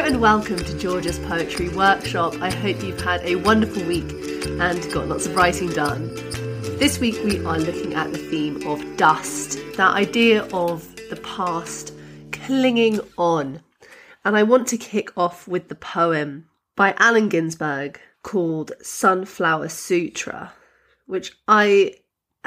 and welcome to Georgia's Poetry Workshop. I hope you've had a wonderful week and got lots of writing done. This week we are looking at the theme of dust, that idea of the past clinging on. And I want to kick off with the poem by Allen Ginsberg called Sunflower Sutra, which I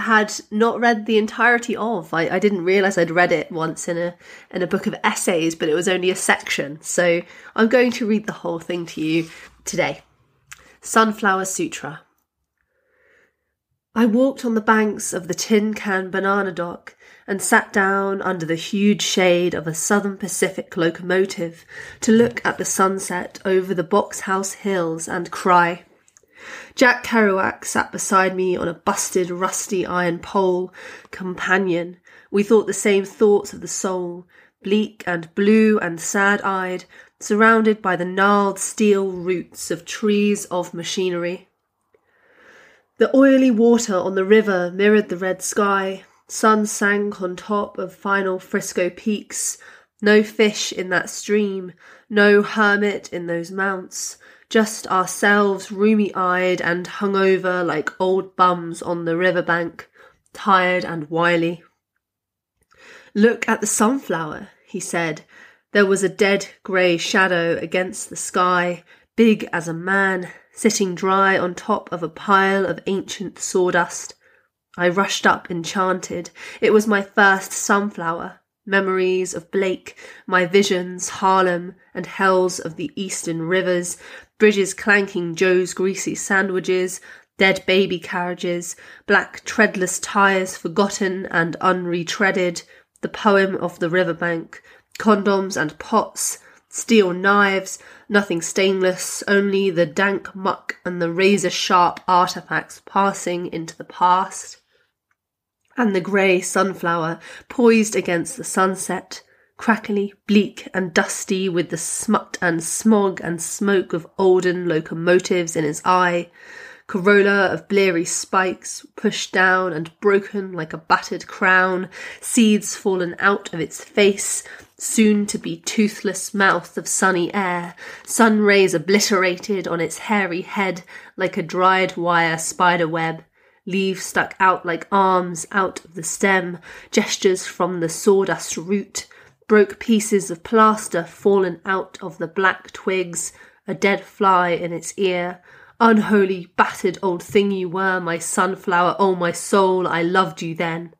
had not read the entirety of. I, I didn't realise I'd read it once in a in a book of essays, but it was only a section. So I'm going to read the whole thing to you today. Sunflower Sutra. I walked on the banks of the Tin Can Banana Dock and sat down under the huge shade of a Southern Pacific locomotive to look at the sunset over the Box House hills and cry. Jack Kerouac sat beside me on a busted, rusty iron pole. Companion, we thought the same thoughts of the soul, bleak and blue and sad eyed, surrounded by the gnarled steel roots of trees of machinery. The oily water on the river mirrored the red sky. Sun sank on top of final Frisco peaks. No fish in that stream, no hermit in those mounts, just ourselves rheumy eyed and hungover like old bums on the riverbank, tired and wily. Look at the sunflower, he said. There was a dead grey shadow against the sky, big as a man, sitting dry on top of a pile of ancient sawdust. I rushed up enchanted. It was my first sunflower. Memories of Blake, my visions, Harlem, and hells of the eastern rivers, bridges clanking Joe's greasy sandwiches, dead baby carriages, black treadless tyres forgotten and unretreaded, the poem of the riverbank, condoms and pots, steel knives, nothing stainless, only the dank muck and the razor sharp artifacts passing into the past. And the grey sunflower poised against the sunset, crackly, bleak, and dusty with the smut and smog and smoke of olden locomotives in his eye, corolla of bleary spikes pushed down and broken like a battered crown, seeds fallen out of its face, soon to be toothless mouth of sunny air, sun rays obliterated on its hairy head like a dried wire spider web, leaves stuck out like arms out of the stem, gestures from the sawdust root, broke pieces of plaster fallen out of the black twigs, a dead fly in its ear, Unholy, battered old thing you were, my sunflower, oh my soul, I loved you then.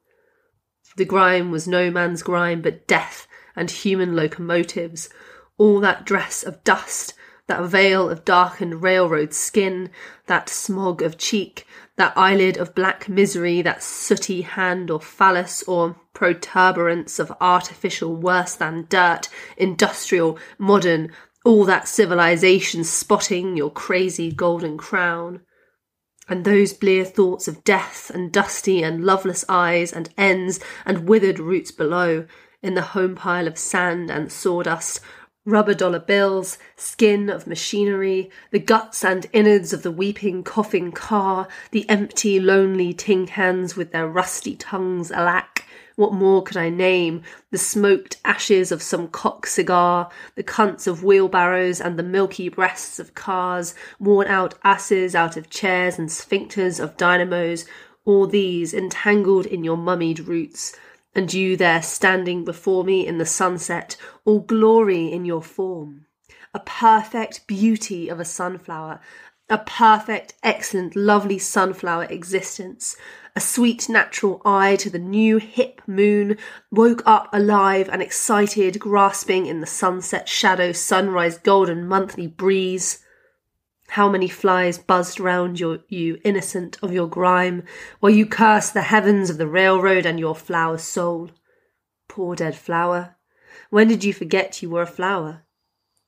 The grime was no man's grime, but death and human locomotives, all that dress of dust, that veil of darkened railroad skin, that smog of cheek, that eyelid of black misery, that sooty hand or phallus or protuberance of artificial worse than dirt, industrial, modern, all that civilization spotting your crazy golden crown. And those blear thoughts of death and dusty and loveless eyes and ends and withered roots below, in the home pile of sand and sawdust, rubber dollar bills, skin of machinery, the guts and innards of the weeping, coughing car, the empty, lonely tin cans with their rusty tongues alack, what more could I name? The smoked ashes of some cock cigar, the cunts of wheelbarrows and the milky breasts of cars, worn out asses out of chairs and sphincters of dynamos, all these entangled in your mummied roots, and you there standing before me in the sunset, all glory in your form. A perfect beauty of a sunflower, a perfect, excellent, lovely sunflower existence, a sweet natural eye to the new hip moon, woke up alive and excited, grasping in the sunset shadow, sunrise golden monthly breeze. How many flies buzzed round your, you, innocent of your grime, while you cursed the heavens of the railroad and your flower soul. Poor dead flower, when did you forget you were a flower?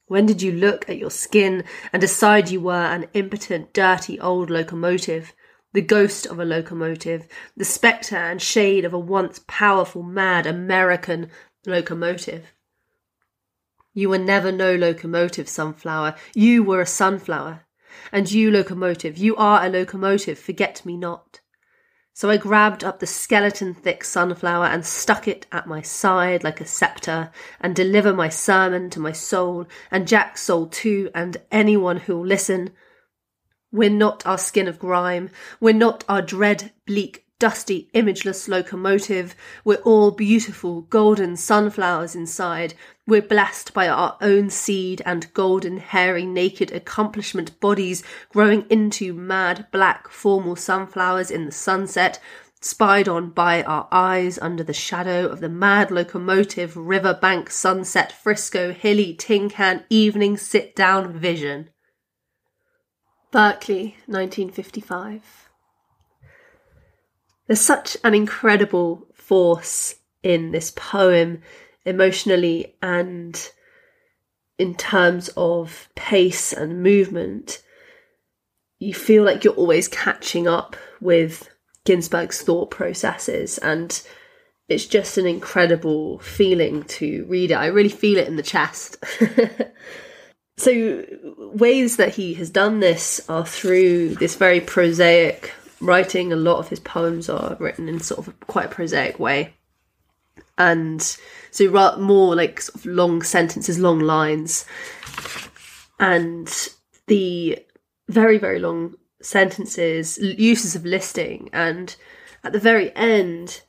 When did you look at your skin and decide you were an impotent, dirty old locomotive, the ghost of a locomotive, the spectre and shade of a once powerful, mad American locomotive. You were never no locomotive, sunflower. You were a sunflower. And you, locomotive, you are a locomotive, forget me not. So I grabbed up the skeleton thick sunflower and stuck it at my side like a sceptre, and deliver my sermon to my soul, and Jack's soul too, and anyone who'll listen. We're not our skin of grime, we're not our dread, bleak, dusty, imageless locomotive. We're all beautiful, golden sunflowers inside. We're blessed by our own seed and golden, hairy, naked accomplishment bodies growing into mad, black, formal sunflowers in the sunset, spied on by our eyes under the shadow of the mad locomotive, riverbank, sunset, Frisco, hilly, tin can, evening, sit down vision. Berkeley, 1955. There's such an incredible force in this poem, emotionally and in terms of pace and movement. You feel like you're always catching up with Ginsberg's thought processes, and it's just an incredible feeling to read it. I really feel it in the chest. so, ways that he has done this are through this very prosaic writing. A lot of his poems are written in sort of quite a prosaic way, and so more like sort of long sentences, long lines, and the very very long sentences, uses of listing, and at the very end,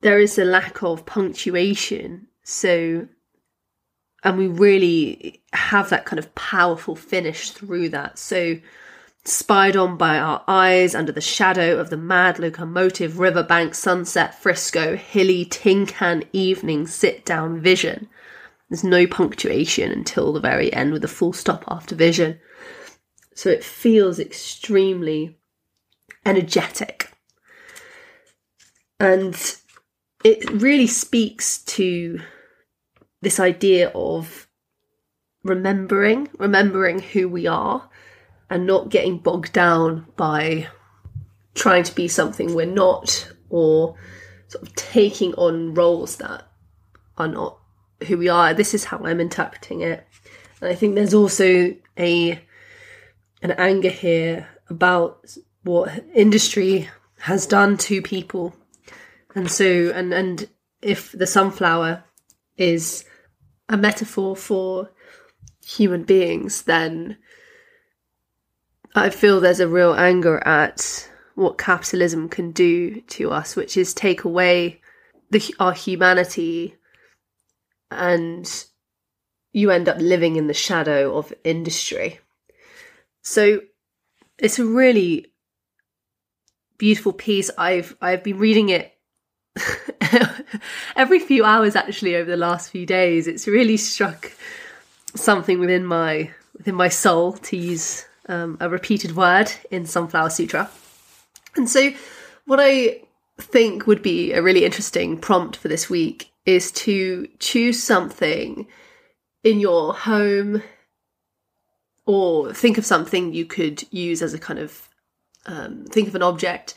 there is a lack of punctuation. So and we really have that kind of powerful finish through that. So spied on by our eyes under the shadow of the mad locomotive riverbank sunset frisco hilly tin can evening sit down vision. There's no punctuation until the very end with a full stop after vision. So it feels extremely energetic. And it really speaks to this idea of remembering remembering who we are and not getting bogged down by trying to be something we're not or sort of taking on roles that are not who we are. This is how I'm interpreting it. And I think there's also a an anger here about what industry has done to people. And so and and if the sunflower is a metaphor for human beings, then I feel there's a real anger at what capitalism can do to us, which is take away the, our humanity, and you end up living in the shadow of industry. So it's a really beautiful piece. I've I've been reading it every few hours actually over the last few days. It's really struck something within my within my soul to use um, a repeated word in Sunflower Sutra. And so, what I think would be a really interesting prompt for this week is to choose something in your home or think of something you could use as a kind of um, think of an object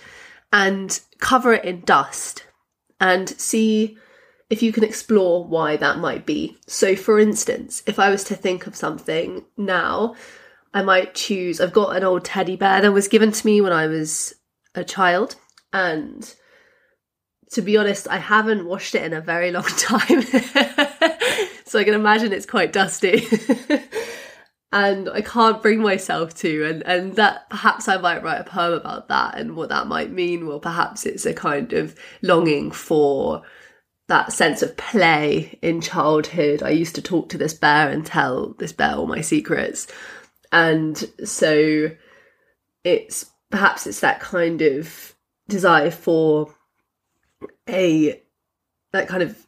and cover it in dust and see if you can explore why that might be. So, for instance, if I was to think of something now I might choose. I've got an old teddy bear that was given to me when I was a child, and to be honest, I haven't washed it in a very long time. so I can imagine it's quite dusty. and I can't bring myself to and and that perhaps I might write a poem about that and what that might mean. Well perhaps it's a kind of longing for that sense of play in childhood. I used to talk to this bear and tell this bear all my secrets and so it's perhaps it's that kind of desire for a that kind of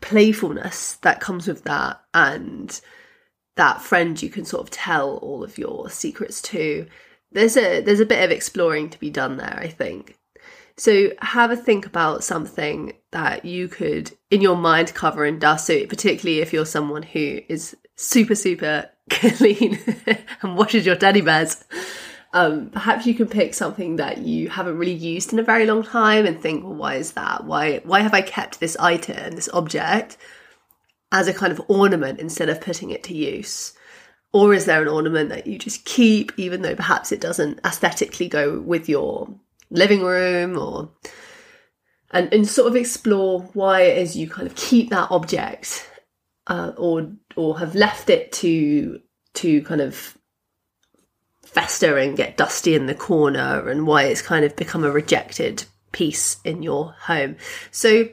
playfulness that comes with that and that friend you can sort of tell all of your secrets to. There's a there's a bit of exploring to be done there i think. So have a think about something that you could in your mind cover in dust. So particularly if you're someone who is super super clean and washes your teddy bears. Um, perhaps you can pick something that you haven't really used in a very long time and think, well, why is that? Why why have I kept this item, this object, as a kind of ornament instead of putting it to use? Or is there an ornament that you just keep, even though perhaps it doesn't aesthetically go with your living room or and, and sort of explore why it is you kind of keep that object uh, or or have left it to to kind of fester and get dusty in the corner and why it's kind of become a rejected piece in your home. So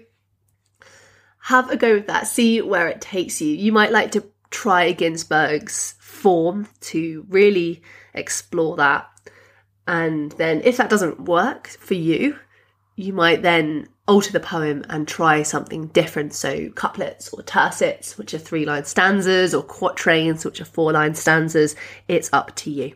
have a go with that, see where it takes you. You might like to try Ginsberg's form to really explore that. And then if that doesn't work for you, you might then alter the poem and try something different. So couplets or tercets, which are three line stanzas, or quatrains, which are four line stanzas. It's up to you.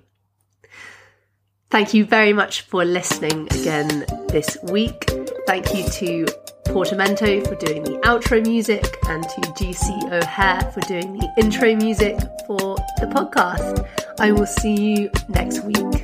Thank you very much for listening again this week. Thank you to Portamento for doing the outro music and to GC O'Hare for doing the intro music for the podcast. I will see you next week.